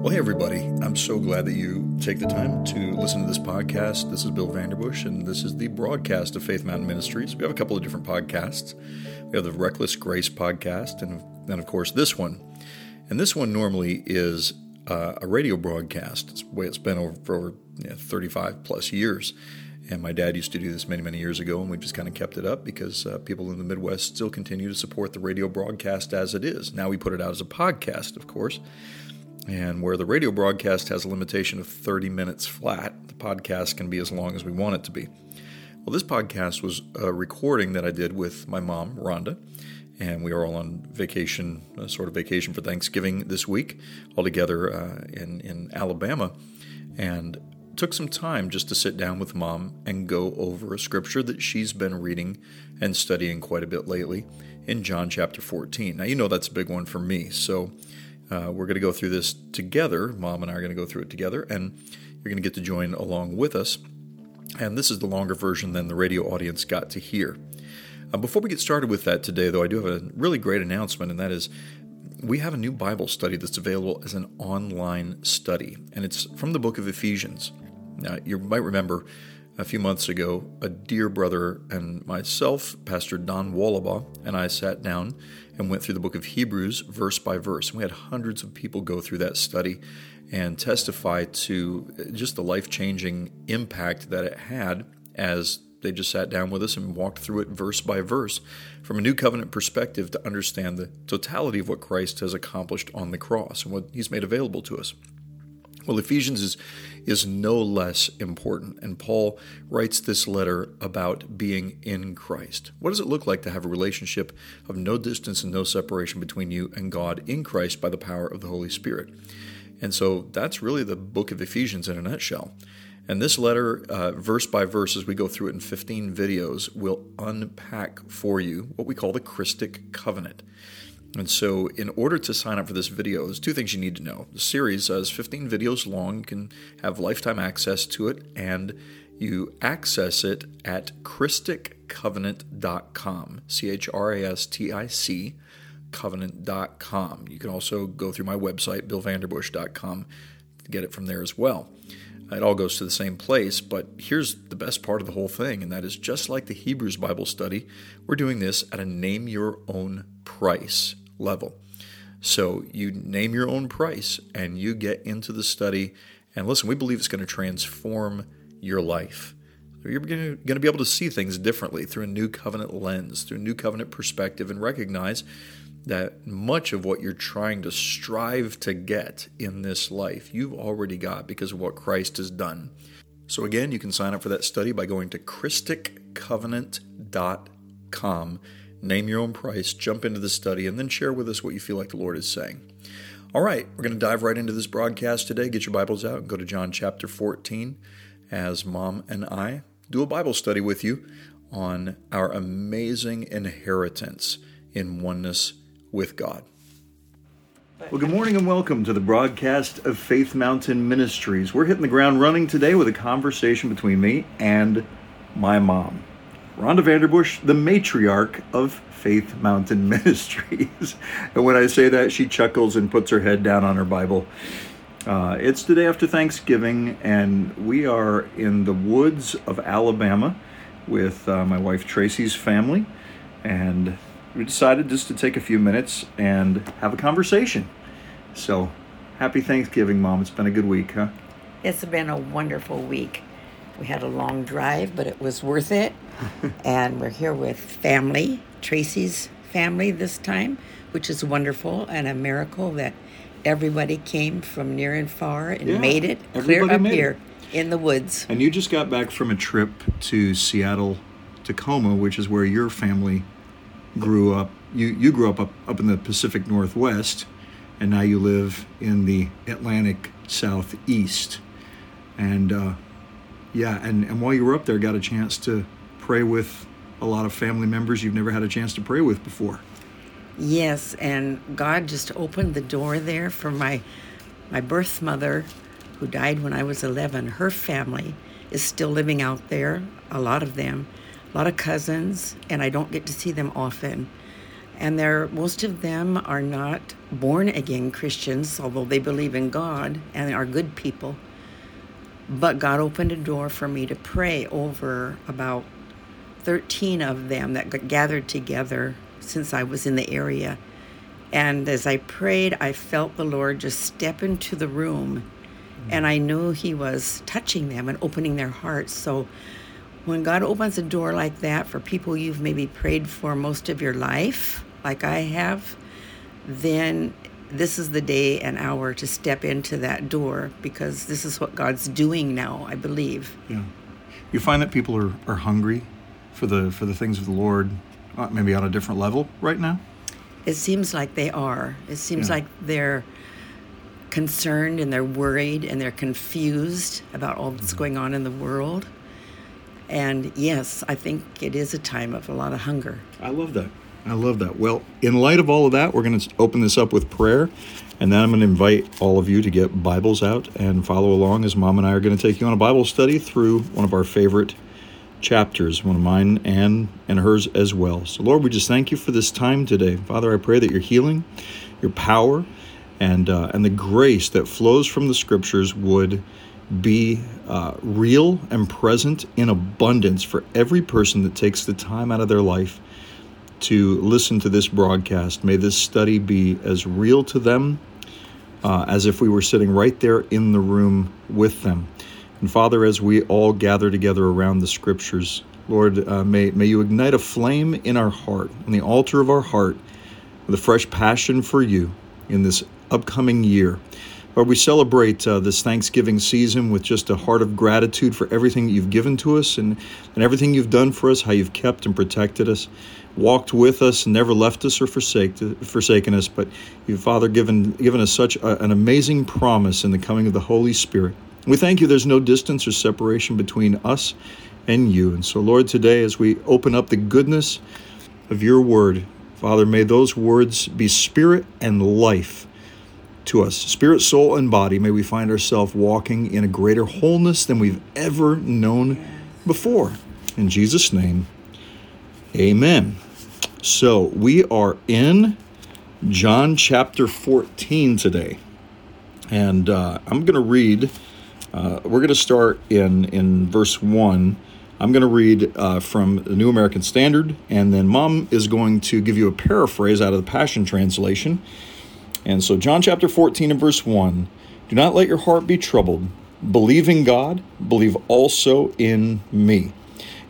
Well, hey, everybody. I'm so glad that you take the time to listen to this podcast. This is Bill Vanderbush, and this is the broadcast of Faith Mountain Ministries. We have a couple of different podcasts. We have the Reckless Grace podcast, and then, of course, this one. And this one normally is uh, a radio broadcast. It's the way it's been over for you know, 35 plus years. And my dad used to do this many, many years ago, and we just kind of kept it up because uh, people in the Midwest still continue to support the radio broadcast as it is. Now we put it out as a podcast, of course. And where the radio broadcast has a limitation of 30 minutes flat, the podcast can be as long as we want it to be. Well, this podcast was a recording that I did with my mom, Rhonda, and we are all on vacation, a sort of vacation for Thanksgiving this week, all together uh, in, in Alabama. And took some time just to sit down with mom and go over a scripture that she's been reading and studying quite a bit lately in John chapter 14. Now, you know that's a big one for me, so uh, we're going to go through this together. Mom and I are going to go through it together, and you're going to get to join along with us. And this is the longer version than the radio audience got to hear. Uh, before we get started with that today, though, I do have a really great announcement, and that is we have a new Bible study that's available as an online study, and it's from the book of Ephesians. Now, you might remember a few months ago, a dear brother and myself, Pastor Don Wallabaugh, and I sat down and went through the book of Hebrews verse by verse. We had hundreds of people go through that study and testify to just the life changing impact that it had as they just sat down with us and walked through it verse by verse from a new covenant perspective to understand the totality of what Christ has accomplished on the cross and what he's made available to us. Well, Ephesians is, is no less important, and Paul writes this letter about being in Christ. What does it look like to have a relationship of no distance and no separation between you and God in Christ by the power of the Holy Spirit? And so that's really the book of Ephesians in a nutshell. And this letter, uh, verse by verse, as we go through it in 15 videos, will unpack for you what we call the Christic covenant. And so, in order to sign up for this video, there's two things you need to know. The series is 15 videos long. You can have lifetime access to it, and you access it at ChristicCovenant.com. C H R A S T I C covenant.com. You can also go through my website, billvanderbush.com, to get it from there as well. It all goes to the same place, but here's the best part of the whole thing, and that is just like the Hebrews Bible study, we're doing this at a name your own price level. So you name your own price and you get into the study. And listen, we believe it's going to transform your life. You're going to be able to see things differently through a new covenant lens, through a new covenant perspective, and recognize that much of what you're trying to strive to get in this life, you've already got because of what Christ has done. So, again, you can sign up for that study by going to ChristicCovenant.com name your own price, jump into the study, and then share with us what you feel like the Lord is saying. All right, we're going to dive right into this broadcast today. Get your Bibles out and go to John chapter 14 as Mom and I do a Bible study with you on our amazing inheritance in oneness with God. Well, good morning and welcome to the broadcast of Faith Mountain Ministries. We're hitting the ground running today with a conversation between me and my mom. Rhonda Vanderbush, the matriarch of Faith Mountain Ministries. and when I say that, she chuckles and puts her head down on her Bible. Uh, it's the day after Thanksgiving, and we are in the woods of Alabama with uh, my wife Tracy's family. And we decided just to take a few minutes and have a conversation. So, happy Thanksgiving, Mom. It's been a good week, huh? It's been a wonderful week. We had a long drive, but it was worth it. and we're here with family, Tracy's family this time, which is wonderful and a miracle that everybody came from near and far and yeah, made it clear up here it. in the woods. And you just got back from a trip to Seattle, Tacoma, which is where your family grew up. You you grew up up, up in the Pacific Northwest, and now you live in the Atlantic Southeast. And uh, yeah, and, and while you were up there, got a chance to pray with a lot of family members you've never had a chance to pray with before. Yes, and God just opened the door there for my my birth mother who died when I was 11. Her family is still living out there, a lot of them, a lot of cousins, and I don't get to see them often. and they're most of them are not born again Christians, although they believe in God and are good people. But God opened a door for me to pray over about 13 of them that got gathered together since I was in the area. And as I prayed, I felt the Lord just step into the room, and mm. I knew He was touching them and opening their hearts. So when God opens a door like that for people you've maybe prayed for most of your life, like I have, then this is the day and hour to step into that door because this is what God's doing now, I believe. Yeah. You find that people are, are hungry for the for the things of the Lord, uh, maybe on a different level right now? It seems like they are. It seems yeah. like they're concerned and they're worried and they're confused about all that's mm-hmm. going on in the world. And yes, I think it is a time of a lot of hunger. I love that. I love that. Well, in light of all of that, we're going to open this up with prayer, and then I'm going to invite all of you to get Bibles out and follow along as Mom and I are going to take you on a Bible study through one of our favorite chapters, one of mine and and hers as well. So, Lord, we just thank you for this time today, Father. I pray that your healing, your power, and uh, and the grace that flows from the Scriptures would be uh, real and present in abundance for every person that takes the time out of their life to listen to this broadcast. May this study be as real to them uh, as if we were sitting right there in the room with them. And Father, as we all gather together around the scriptures, Lord, uh, may, may you ignite a flame in our heart, on the altar of our heart, with a fresh passion for you in this upcoming year. Lord, we celebrate uh, this Thanksgiving season with just a heart of gratitude for everything you've given to us and, and everything you've done for us, how you've kept and protected us, walked with us, never left us or forsaken us. But you, Father, given, given us such a, an amazing promise in the coming of the Holy Spirit. We thank you there's no distance or separation between us and you. And so, Lord, today as we open up the goodness of your word, Father, may those words be spirit and life to us. Spirit, soul, and body, may we find ourselves walking in a greater wholeness than we've ever known before. In Jesus' name, amen. So we are in John chapter 14 today. And uh, I'm going to read, uh, we're going to start in, in verse 1. I'm going to read uh, from the New American Standard, and then Mom is going to give you a paraphrase out of the Passion Translation. And so, John chapter 14 and verse 1 Do not let your heart be troubled. Believe in God, believe also in me.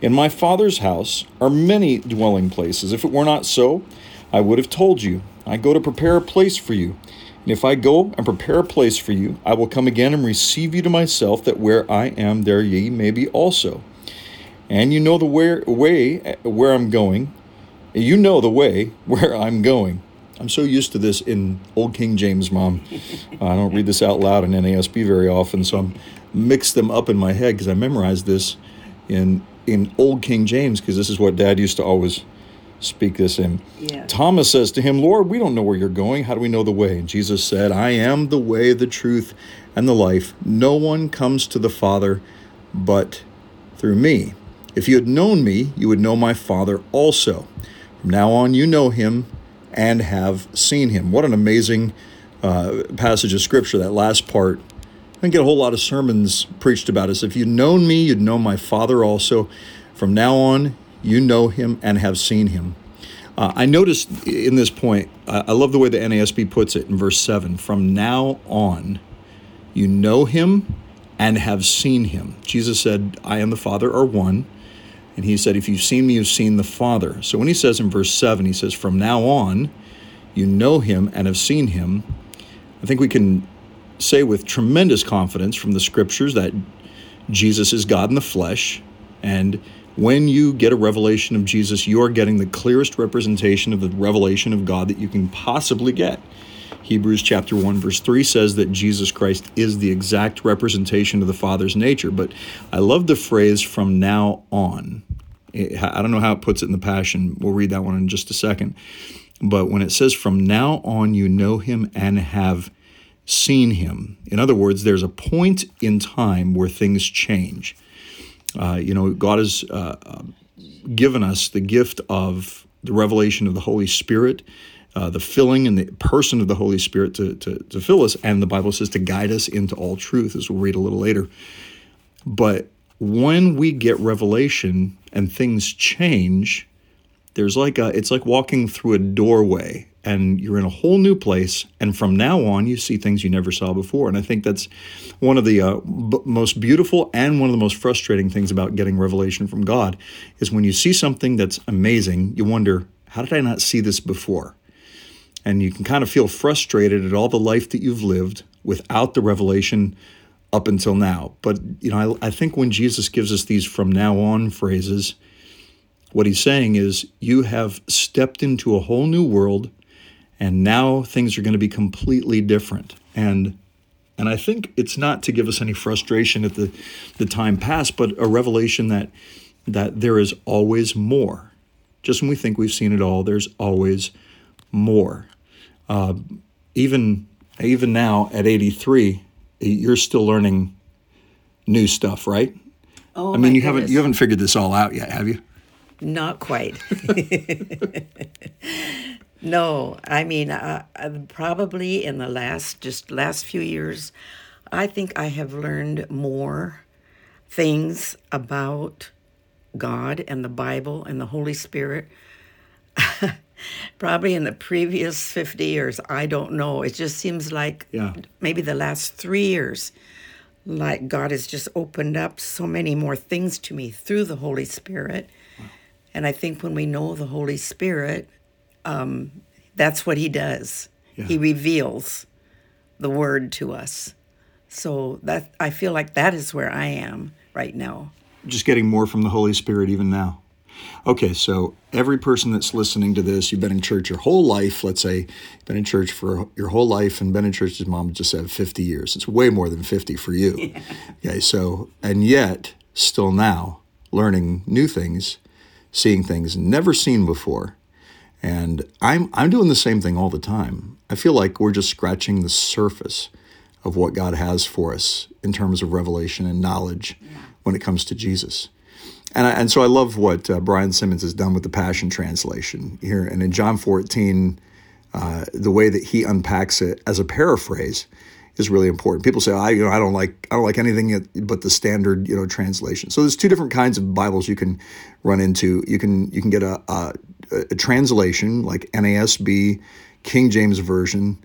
In my Father's house are many dwelling places. If it were not so, I would have told you. I go to prepare a place for you. And if I go and prepare a place for you, I will come again and receive you to myself, that where I am, there ye may be also. And you know the way, way where I'm going. You know the way where I'm going. I'm so used to this in Old King James, Mom. I don't read this out loud in NASB very often, so I'm mixed them up in my head because I memorized this in in Old King James because this is what Dad used to always speak this in. Yeah. Thomas says to him, Lord, we don't know where you're going. How do we know the way? And Jesus said, I am the way, the truth, and the life. No one comes to the Father but through me. If you had known me, you would know my Father also. From now on, you know him and have seen him. What an amazing uh, passage of scripture, that last part. I get a whole lot of sermons preached about us. If you'd known me, you'd know my Father also. From now on, you know him and have seen him. Uh, I noticed in this point, I love the way the NASB puts it in verse 7 from now on, you know him and have seen him. Jesus said, I and the Father are one. And he said, If you've seen me, you've seen the Father. So when he says in verse 7, he says, From now on, you know him and have seen him. I think we can say with tremendous confidence from the scriptures that Jesus is God in the flesh. And when you get a revelation of Jesus, you are getting the clearest representation of the revelation of God that you can possibly get. Hebrews chapter 1 verse 3 says that Jesus Christ is the exact representation of the Father's nature, but I love the phrase from now on. I don't know how it puts it in the Passion. We'll read that one in just a second. But when it says, from now on you know him and have seen him, in other words, there's a point in time where things change. Uh, you know, God has uh, given us the gift of the revelation of the Holy Spirit, uh, the filling and the person of the Holy Spirit to, to, to fill us. And the Bible says to guide us into all truth, as we'll read a little later. But when we get revelation and things change, there's like a, it's like walking through a doorway and you're in a whole new place. And from now on, you see things you never saw before. And I think that's one of the uh, b- most beautiful and one of the most frustrating things about getting revelation from God is when you see something that's amazing, you wonder, how did I not see this before? And you can kind of feel frustrated at all the life that you've lived without the revelation up until now. But, you know, I, I think when Jesus gives us these from now on phrases, what he's saying is, you have stepped into a whole new world and now things are going to be completely different and and I think it's not to give us any frustration at the the time past but a revelation that that there is always more just when we think we've seen it all there's always more uh, even even now at 83 you're still learning new stuff right Oh, I mean you haven't you haven't figured this all out yet have you Not quite. no, I mean, uh, probably in the last just last few years, I think I have learned more things about God and the Bible and the Holy Spirit. probably in the previous 50 years, I don't know. It just seems like Yeah. maybe the last three years, like God has just opened up so many more things to me through the Holy Spirit. And I think when we know the Holy Spirit, um, that's what He does. Yeah. He reveals the Word to us. So that I feel like that is where I am right now. just getting more from the Holy Spirit even now. Okay, so every person that's listening to this, you've been in church your whole life. Let's say you've been in church for your whole life and been in church, as mom just said, 50 years. It's way more than 50 for you. Okay, so, and yet, still now, learning new things, seeing things never seen before. And I'm, I'm doing the same thing all the time. I feel like we're just scratching the surface of what God has for us in terms of revelation and knowledge when it comes to Jesus. And, I, and so I love what uh, Brian Simmons has done with the Passion Translation here. And in John 14, uh, the way that he unpacks it as a paraphrase is really important. People say, I, you know, I don't like, I don't like anything but the standard, you know, translation. So there's two different kinds of Bibles you can run into. You can, you can get a, a, a translation like NASB, King James Version.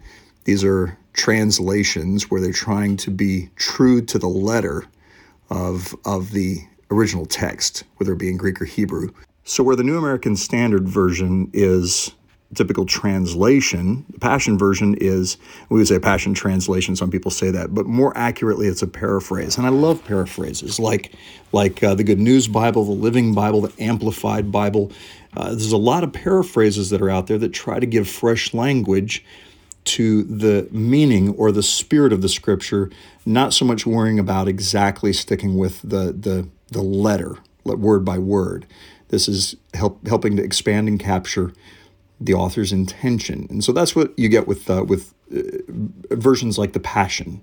These are translations where they're trying to be true to the letter of, of the original text, whether it be in Greek or Hebrew. So, where the New American Standard Version is typical translation, the Passion Version is, we would say a Passion Translation, some people say that, but more accurately, it's a paraphrase. And I love paraphrases like, like uh, the Good News Bible, the Living Bible, the Amplified Bible. Uh, there's a lot of paraphrases that are out there that try to give fresh language to the meaning or the spirit of the scripture, not so much worrying about exactly sticking with the the the letter, word by word. This is help, helping to expand and capture the author's intention, and so that's what you get with uh, with uh, versions like the Passion.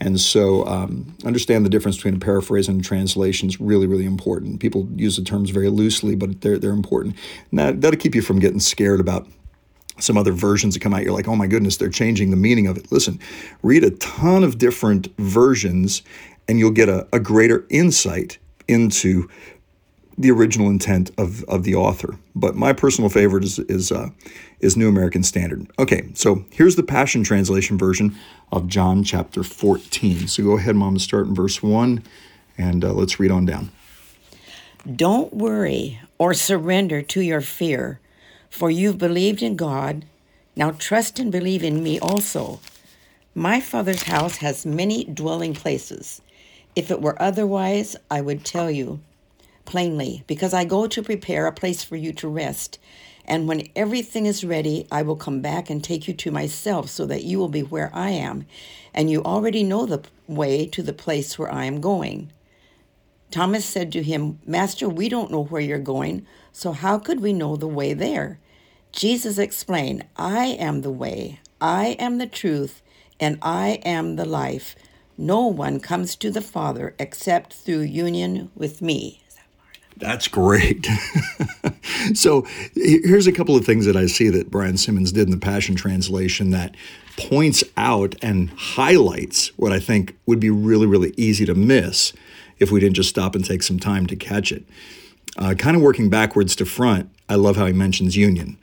And so, um, understand the difference between a paraphrase and a translation is really, really important. People use the terms very loosely, but they're they're important. And that, that'll keep you from getting scared about some other versions that come out, you're like, oh my goodness, they're changing the meaning of it. Listen, read a ton of different versions and you'll get a, a greater insight into the original intent of, of the author. But my personal favorite is is uh, is New American Standard. Okay, so here's the Passion Translation version of John chapter 14. So go ahead, Mom, and start in verse 1, and uh, let's read on down. Don't worry or surrender to your fear, for you've believed in God. Now trust and believe in me also. My Father's house has many dwelling places. If it were otherwise, I would tell you plainly, because I go to prepare a place for you to rest. And when everything is ready, I will come back and take you to myself, so that you will be where I am. And you already know the way to the place where I am going. Thomas said to him, Master, we don't know where you're going, so how could we know the way there? Jesus explained, I am the way, I am the truth, and I am the life. No one comes to the Father except through union with me. That's great. so here's a couple of things that I see that Brian Simmons did in the Passion Translation that points out and highlights what I think would be really, really easy to miss if we didn't just stop and take some time to catch it. Uh, kind of working backwards to front, I love how he mentions union.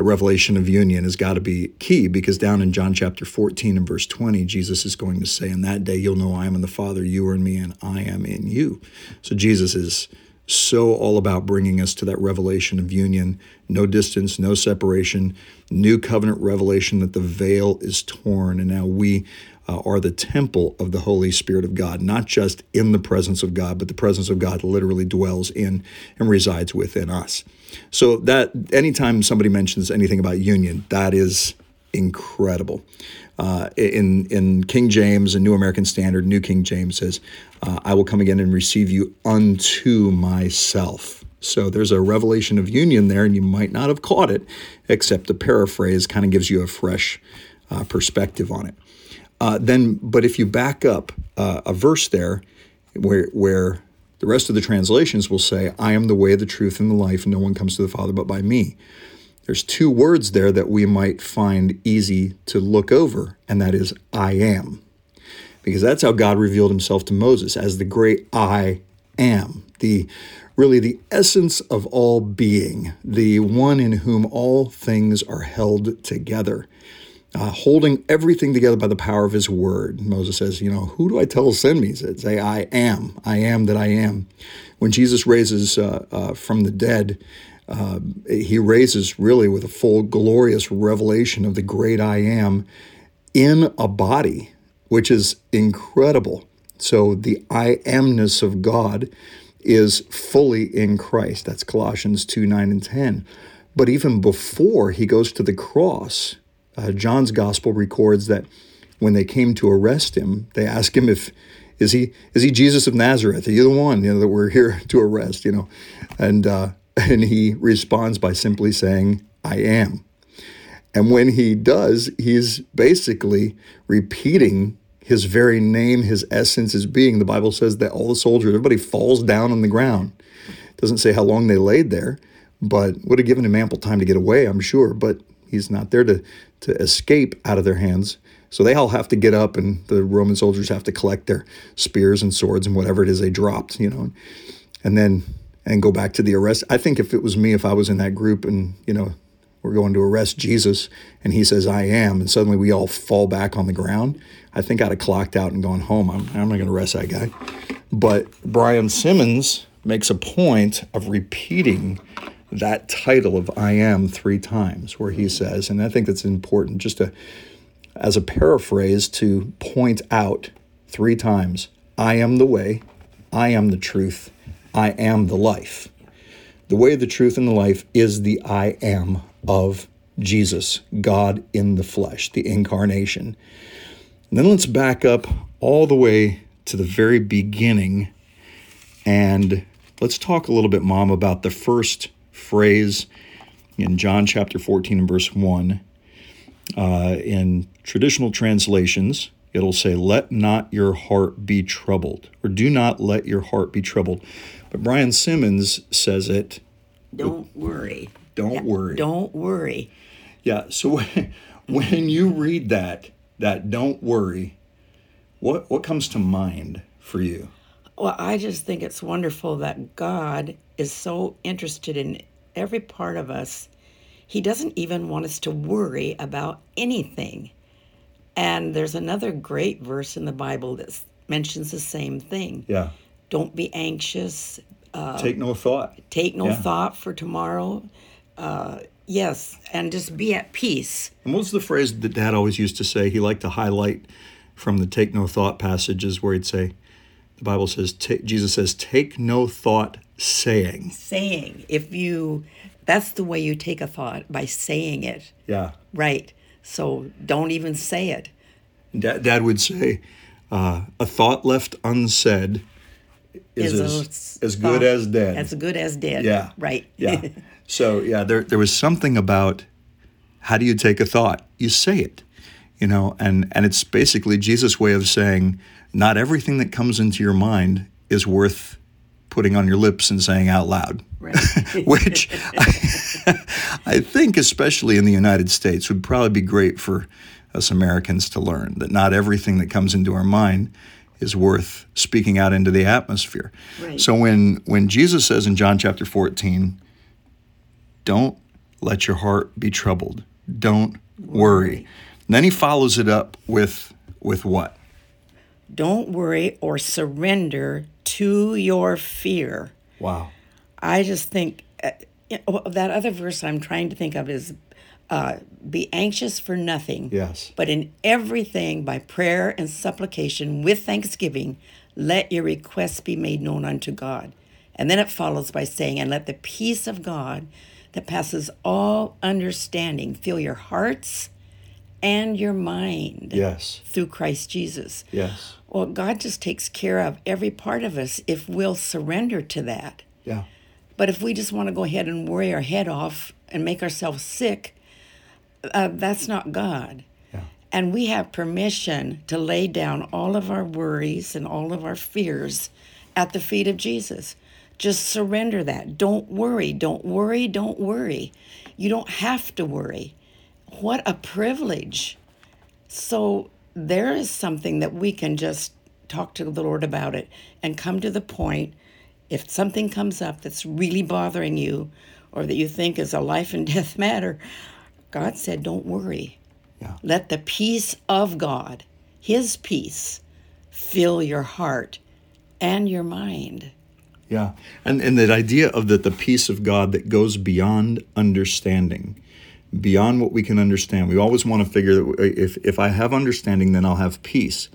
The revelation of union has got to be key because down in John chapter 14 and verse 20, Jesus is going to say, In that day you'll know I am in the Father, you are in me, and I am in you. So Jesus is so all about bringing us to that revelation of union no distance, no separation, new covenant revelation that the veil is torn, and now we uh, are the temple of the Holy Spirit of God, not just in the presence of God, but the presence of God literally dwells in and resides within us. So that anytime somebody mentions anything about union, that is incredible. Uh, in in King James and New American Standard, New King James says, uh, "I will come again and receive you unto myself." So there's a revelation of union there, and you might not have caught it, except the paraphrase kind of gives you a fresh uh, perspective on it. Uh, then, but if you back up uh, a verse there, where where the rest of the translations will say, "I am the way, the truth, and the life, no one comes to the Father but by me." There's two words there that we might find easy to look over, and that is I am. Because that's how God revealed himself to Moses as the great I am, the really the essence of all being, the one in whom all things are held together. Uh, holding everything together by the power of his word. Moses says, You know, who do I tell to send me? He said, Say, I am. I am that I am. When Jesus raises uh, uh, from the dead, uh, he raises really with a full glorious revelation of the great I am in a body, which is incredible. So the I amness of God is fully in Christ. That's Colossians 2 9 and 10. But even before he goes to the cross, uh, John's gospel records that when they came to arrest him, they asked him if is he is he Jesus of Nazareth? Are you the one you know that we're here to arrest? You know, and uh, and he responds by simply saying, I am. And when he does, he's basically repeating his very name, his essence, his being. The Bible says that all the soldiers, everybody falls down on the ground. It doesn't say how long they laid there, but would have given him ample time to get away, I'm sure. But he's not there to, to escape out of their hands. So they all have to get up, and the Roman soldiers have to collect their spears and swords and whatever it is they dropped, you know. And then and go back to the arrest. I think if it was me, if I was in that group and, you know, we're going to arrest Jesus and he says, I am, and suddenly we all fall back on the ground, I think I'd have clocked out and gone home. I'm, I'm not going to arrest that guy. But Brian Simmons makes a point of repeating that title of I am three times, where he says, and I think that's important just to, as a paraphrase, to point out three times I am the way, I am the truth, I am the life. The way, the truth, and the life is the I am of Jesus, God in the flesh, the incarnation. And then let's back up all the way to the very beginning and let's talk a little bit, Mom, about the first phrase in John chapter 14 and verse 1. Uh, in traditional translations, it'll say, Let not your heart be troubled, or do not let your heart be troubled. But Brian Simmons says it. Don't worry. Don't yeah, worry. Don't worry. Yeah. So when, when you read that, that don't worry, what what comes to mind for you? Well, I just think it's wonderful that God is so interested in every part of us. He doesn't even want us to worry about anything. And there's another great verse in the Bible that mentions the same thing. Yeah. Don't be anxious. Uh, take no thought. Take no yeah. thought for tomorrow. Uh, yes, and just be at peace. And what's the phrase that Dad always used to say? He liked to highlight from the take no thought passages where he'd say, the Bible says, Jesus says, take no thought saying. Saying. If you, that's the way you take a thought, by saying it. Yeah. Right. So don't even say it. Dad, Dad would say, uh, a thought left unsaid is, is as, as good as dead. As good as dead. Yeah. Right. Yeah. so yeah, there there was something about how do you take a thought? You say it. You know, and and it's basically Jesus' way of saying not everything that comes into your mind is worth putting on your lips and saying out loud. Right. which I, I think, especially in the United States, would probably be great for us Americans to learn that not everything that comes into our mind is worth speaking out into the atmosphere. Right. So when when Jesus says in John chapter 14, don't let your heart be troubled. Don't worry. Then he follows it up with with what? Don't worry or surrender to your fear. Wow. I just think uh, that other verse I'm trying to think of is uh, be anxious for nothing. Yes. But in everything, by prayer and supplication with thanksgiving, let your requests be made known unto God. And then it follows by saying, and let the peace of God that passes all understanding fill your hearts and your mind Yes. through Christ Jesus. Yes. Well, God just takes care of every part of us if we'll surrender to that. Yeah. But if we just want to go ahead and worry our head off and make ourselves sick, uh, that's not God. Yeah. And we have permission to lay down all of our worries and all of our fears at the feet of Jesus. Just surrender that. Don't worry. Don't worry. Don't worry. You don't have to worry. What a privilege. So there is something that we can just talk to the Lord about it and come to the point if something comes up that's really bothering you or that you think is a life and death matter, God said, don't worry. Yeah. Let the peace of God, His peace, fill your heart and your mind. Yeah. And and that idea of that the peace of God that goes beyond understanding, beyond what we can understand. We always want to figure that uh, if if I have understanding, then I'll have peace.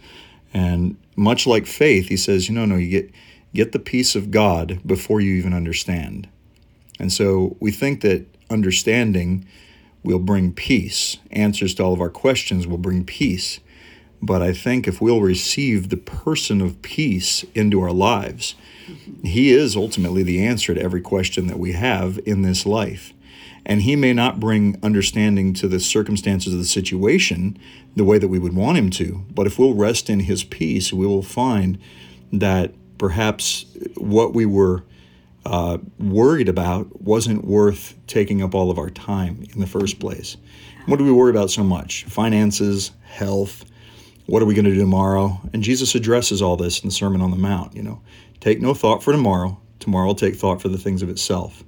And much like faith, he says, you know, no, you get get the peace of God before you even understand. And so we think that understanding will bring peace. Answers to all of our questions will bring peace. But I think if we'll receive the person of peace into our lives, he is ultimately the answer to every question that we have in this life. And he may not bring understanding to the circumstances of the situation the way that we would want him to, but if we'll rest in his peace, we will find that perhaps what we were uh, worried about wasn't worth taking up all of our time in the first place. What do we worry about so much? Finances, health, what are we going to do tomorrow? And Jesus addresses all this in the Sermon on the Mount. You know, take no thought for tomorrow. Tomorrow will take thought for the things of itself.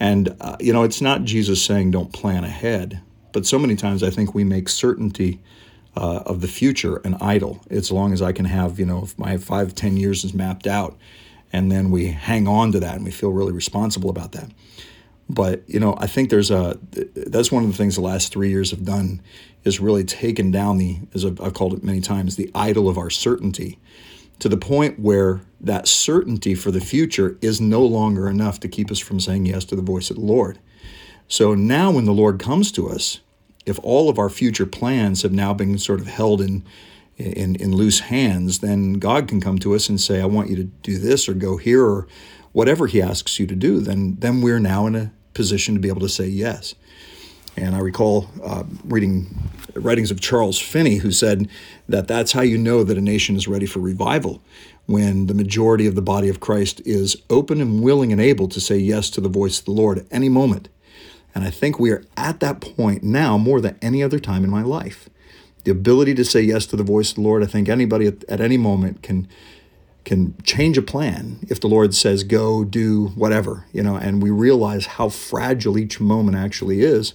And, uh, you know, it's not Jesus saying don't plan ahead, but so many times I think we make certainty uh, of the future an idol. As long as I can have, you know, my five, ten years is mapped out, and then we hang on to that and we feel really responsible about that. But you know, I think there's a that's one of the things the last three years have done is really taken down the as I've called it many times the idol of our certainty to the point where that certainty for the future is no longer enough to keep us from saying yes to the voice of the Lord. So now, when the Lord comes to us, if all of our future plans have now been sort of held in in, in loose hands, then God can come to us and say, I want you to do this or go here or whatever He asks you to do. Then, then we're now in a position to be able to say yes. And I recall uh, reading writings of Charles Finney, who said that that's how you know that a nation is ready for revival when the majority of the body of Christ is open and willing and able to say yes to the voice of the Lord at any moment. And I think we are at that point now more than any other time in my life. The ability to say yes to the voice of the Lord, I think anybody at, at any moment can can change a plan if the Lord says go do whatever, you know, and we realize how fragile each moment actually is.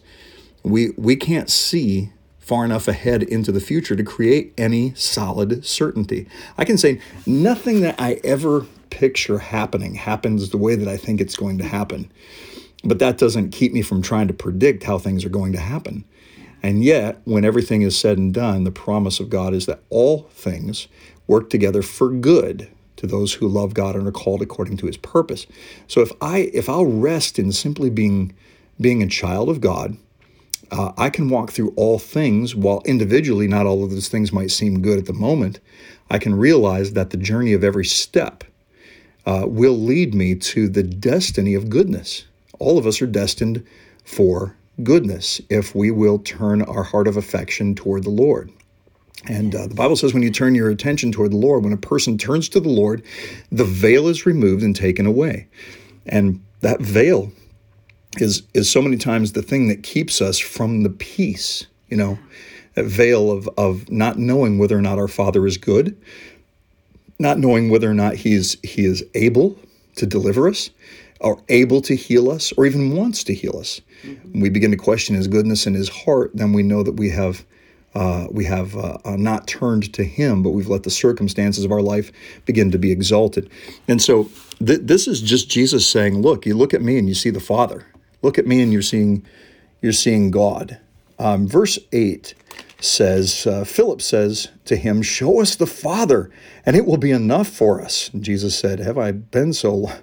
We we can't see far enough ahead into the future to create any solid certainty. I can say nothing that I ever picture happening happens the way that I think it's going to happen. But that doesn't keep me from trying to predict how things are going to happen. And yet, when everything is said and done, the promise of God is that all things work together for good to those who love God and are called according to his purpose. So if I if I'll rest in simply being being a child of God, uh, I can walk through all things while individually not all of those things might seem good at the moment. I can realize that the journey of every step uh, will lead me to the destiny of goodness. All of us are destined for goodness if we will turn our heart of affection toward the Lord. And uh, the Bible says when you turn your attention toward the Lord, when a person turns to the Lord, the veil is removed and taken away. And that veil is is so many times the thing that keeps us from the peace, you know, that veil of of not knowing whether or not our Father is good, not knowing whether or not he's he is able to deliver us or able to heal us or even wants to heal us. Mm-hmm. When we begin to question his goodness and his heart, then we know that we have uh, we have uh, uh, not turned to Him, but we've let the circumstances of our life begin to be exalted. And so th- this is just Jesus saying, "Look, you look at me and you see the Father. Look at me and you're seeing you're seeing God." Um, verse eight says, uh, Philip says to him, "Show us the Father, and it will be enough for us." And Jesus said, "Have I been so?" Long?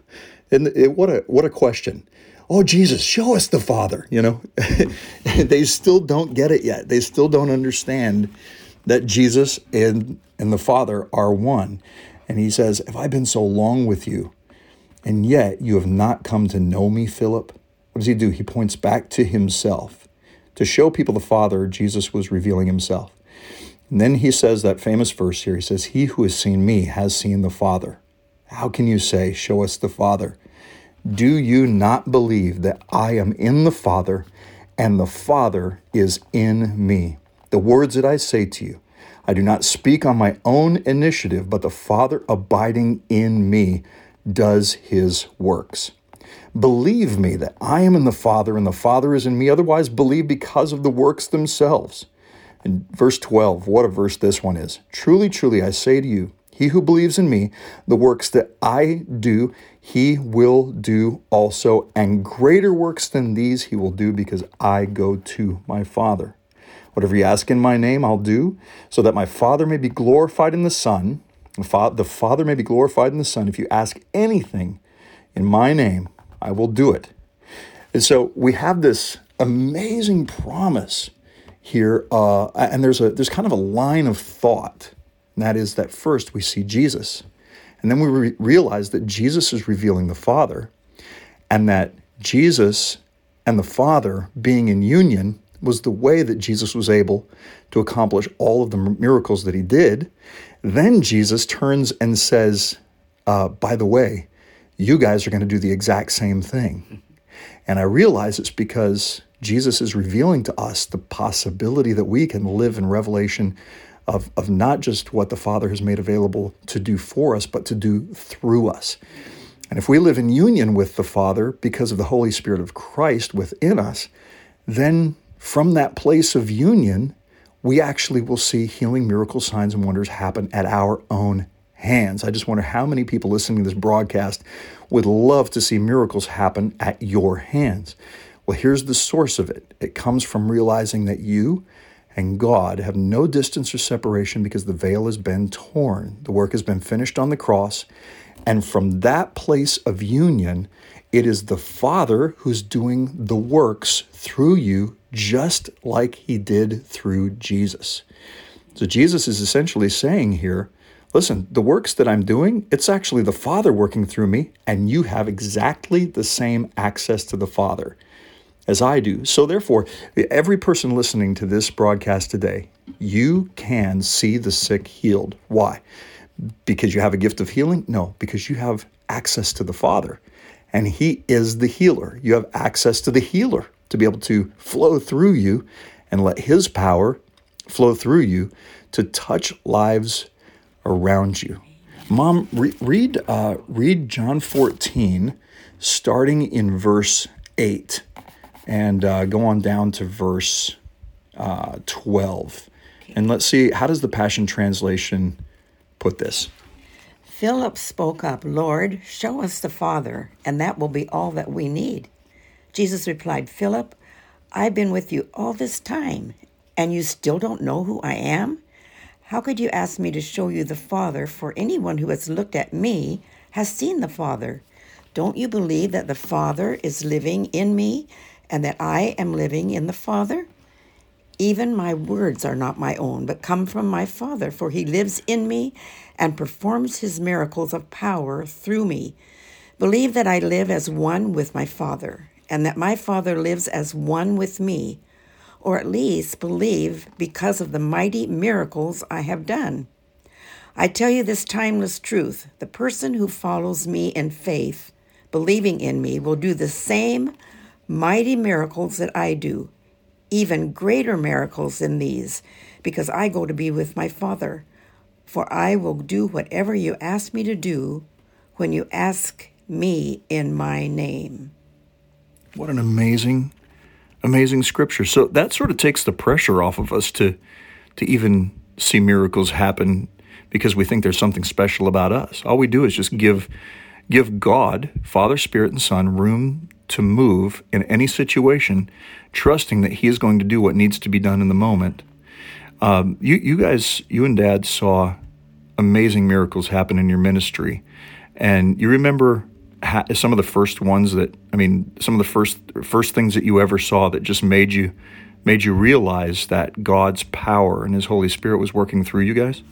And it, what a what a question oh jesus show us the father you know they still don't get it yet they still don't understand that jesus and and the father are one and he says have i been so long with you and yet you have not come to know me philip what does he do? He points back to himself to show people the father jesus was revealing himself. And then he says that famous verse here. He says he who has seen me has seen the father. How can you say show us the father do you not believe that I am in the Father and the Father is in me? The words that I say to you, I do not speak on my own initiative, but the Father abiding in me does his works. Believe me that I am in the Father and the Father is in me. Otherwise, believe because of the works themselves. In verse 12, what a verse this one is. Truly, truly, I say to you, he who believes in me, the works that I do, he will do also, and greater works than these he will do because I go to my Father. Whatever you ask in my name, I'll do, so that my Father may be glorified in the Son. The Father may be glorified in the Son. If you ask anything in my name, I will do it. And so we have this amazing promise here, uh, and there's a there's kind of a line of thought and that is that first we see Jesus. And then we re- realize that Jesus is revealing the Father, and that Jesus and the Father being in union was the way that Jesus was able to accomplish all of the miracles that he did. Then Jesus turns and says, uh, By the way, you guys are going to do the exact same thing. And I realize it's because Jesus is revealing to us the possibility that we can live in revelation of, of not just what the Father has made available to do for us, but to do through us. And if we live in union with the Father because of the Holy Spirit of Christ within us, then from that place of union, we actually will see healing, miracles, signs, and wonders happen at our own hands. I just wonder how many people listening to this broadcast would love to see miracles happen at your hands. Well, here's the source of it it comes from realizing that you and God have no distance or separation because the veil has been torn. The work has been finished on the cross. And from that place of union, it is the Father who's doing the works through you, just like he did through Jesus. So Jesus is essentially saying here, listen, the works that I'm doing, it's actually the Father working through me, and you have exactly the same access to the Father as I do. So, therefore, every person listening to this broadcast today, you can see the sick healed. Why? Because you have a gift of healing? No, because you have access to the Father, and He is the healer. You have access to the healer to be able to flow through you and let His power flow through you to touch lives around you. Mom, re- read uh, read John 14, starting in verse 8 and uh, go on down to verse uh, 12. And let's see, how does the Passion Translation put this? Philip spoke up, Lord, show us the Father, and that will be all that we need. Jesus replied, Philip, I've been with you all this time, and you still don't know who I am? How could you ask me to show you the Father? For anyone who has looked at me has seen the Father. Don't you believe that the Father is living in me and that I am living in the Father? Even my words are not my own, but come from my Father, for he lives in me and performs his miracles of power through me. Believe that I live as one with my Father, and that my Father lives as one with me, or at least believe because of the mighty miracles I have done. I tell you this timeless truth the person who follows me in faith believing in me, will do the same mighty miracles that I do, even greater miracles than these, because I go to be with my Father. For I will do whatever you ask me to do when you ask me in my name. What an amazing, amazing scripture. So that sort of takes the pressure off of us to, to even see miracles happen because we think there's something special about us. All we do is just give, give God, Father, Spirit, and Son room to move in any situation, trusting that He is going to do what needs to be done in the moment. Um, you, you guys, you and Dad saw amazing miracles happen in your ministry, and you remember ha- some of the first ones that I mean, some of the first first things that you ever saw that just made you made you realize that God's power and His Holy Spirit was working through you guys.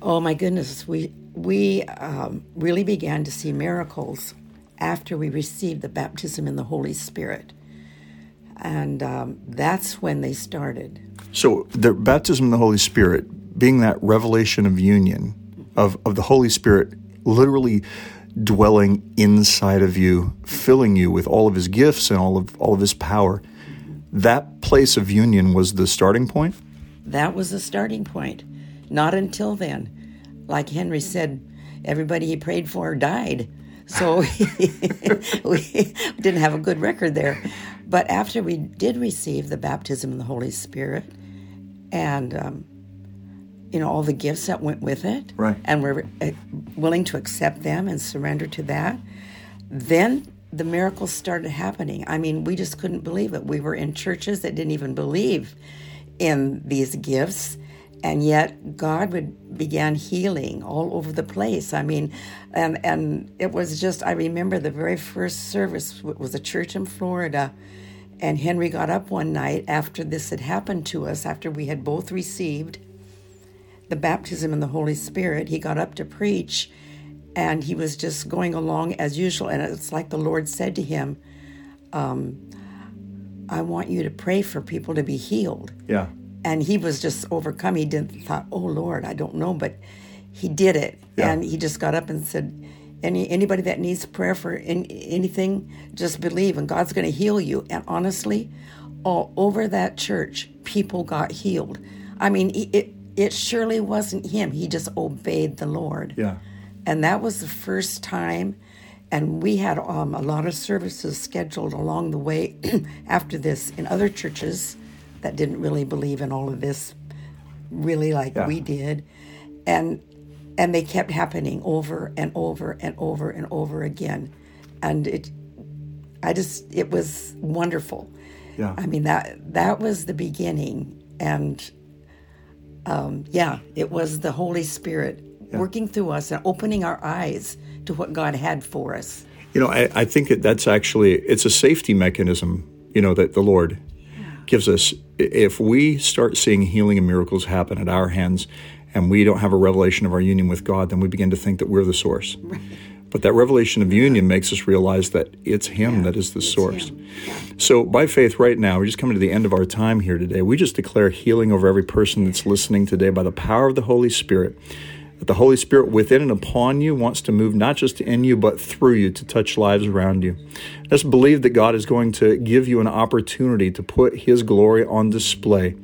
Oh my goodness, we we um, really began to see miracles after we received the baptism in the Holy Spirit, and um, that's when they started. So the baptism in the Holy Spirit, being that revelation of union of of the Holy Spirit, literally dwelling inside of you, filling you with all of his gifts and all of all of his power. That place of union was the starting point? That was the starting point. Not until then. Like Henry said, everybody he prayed for died. So we didn't have a good record there. But after we did receive the baptism of the Holy Spirit and um, you know all the gifts that went with it right. and we're uh, willing to accept them and surrender to that then the miracles started happening. I mean we just couldn't believe it. We were in churches that didn't even believe in these gifts and yet god would began healing all over the place. I mean and and it was just i remember the very first service was a church in florida and henry got up one night after this had happened to us after we had both received the baptism in the Holy Spirit, he got up to preach and he was just going along as usual. And it's like the Lord said to him, um, I want you to pray for people to be healed. Yeah. And he was just overcome. He didn't thought, oh Lord, I don't know, but he did it. Yeah. And he just got up and said, any anybody that needs prayer for in, anything, just believe, and God's going to heal you. And honestly, all over that church, people got healed. I mean, it, it surely wasn't him. He just obeyed the Lord. Yeah. And that was the first time. And we had um, a lot of services scheduled along the way after this in other churches that didn't really believe in all of this, really like yeah. we did. And and they kept happening over and over and over and over again. And it I just it was wonderful. Yeah. I mean that that was the beginning and um, yeah, it was the Holy Spirit yeah. working through us and opening our eyes to what God had for us. You know, I, I think that that's actually it's a safety mechanism. You know that the Lord yeah. gives us. If we start seeing healing and miracles happen at our hands, and we don't have a revelation of our union with God, then we begin to think that we're the source. Right. But that revelation of union makes us realize that it's Him yeah, that is the source. Yeah. So, by faith, right now, we're just coming to the end of our time here today. We just declare healing over every person that's listening today by the power of the Holy Spirit. That the Holy Spirit within and upon you wants to move not just in you, but through you to touch lives around you. Let's believe that God is going to give you an opportunity to put His glory on display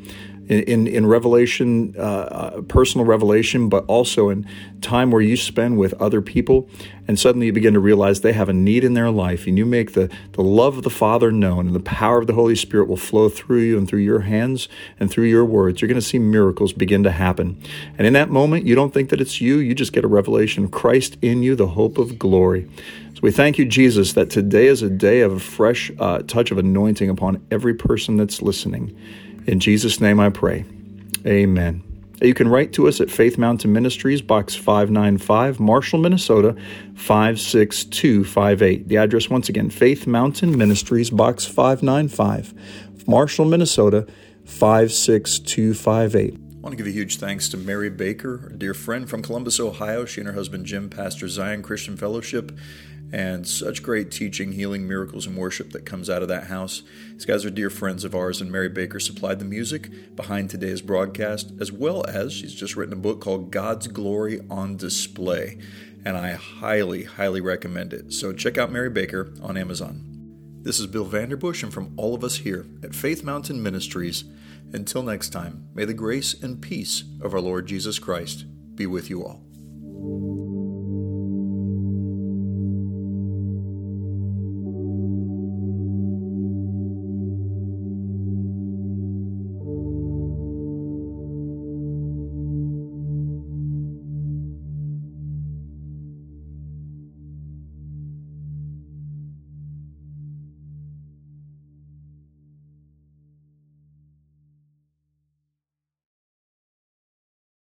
in, in, revelation, uh, uh, personal revelation, but also in time where you spend with other people. And suddenly you begin to realize they have a need in their life, and you make the, the love of the Father known, and the power of the Holy Spirit will flow through you and through your hands and through your words. You're going to see miracles begin to happen. And in that moment, you don't think that it's you, you just get a revelation of Christ in you, the hope of glory. So we thank you, Jesus, that today is a day of a fresh uh, touch of anointing upon every person that's listening. In Jesus' name I pray. Amen. You can write to us at Faith Mountain Ministries, Box 595, Marshall, Minnesota 56258. The address, once again, Faith Mountain Ministries, Box 595, Marshall, Minnesota 56258. I want to give a huge thanks to Mary Baker, a dear friend from Columbus, Ohio. She and her husband Jim pastor Zion Christian Fellowship and such great teaching, healing, miracles, and worship that comes out of that house. These guys are dear friends of ours, and Mary Baker supplied the music behind today's broadcast, as well as she's just written a book called God's Glory on Display, and I highly, highly recommend it. So check out Mary Baker on Amazon. This is Bill Vanderbush, and from all of us here at Faith Mountain Ministries, until next time, may the grace and peace of our Lord Jesus Christ be with you all.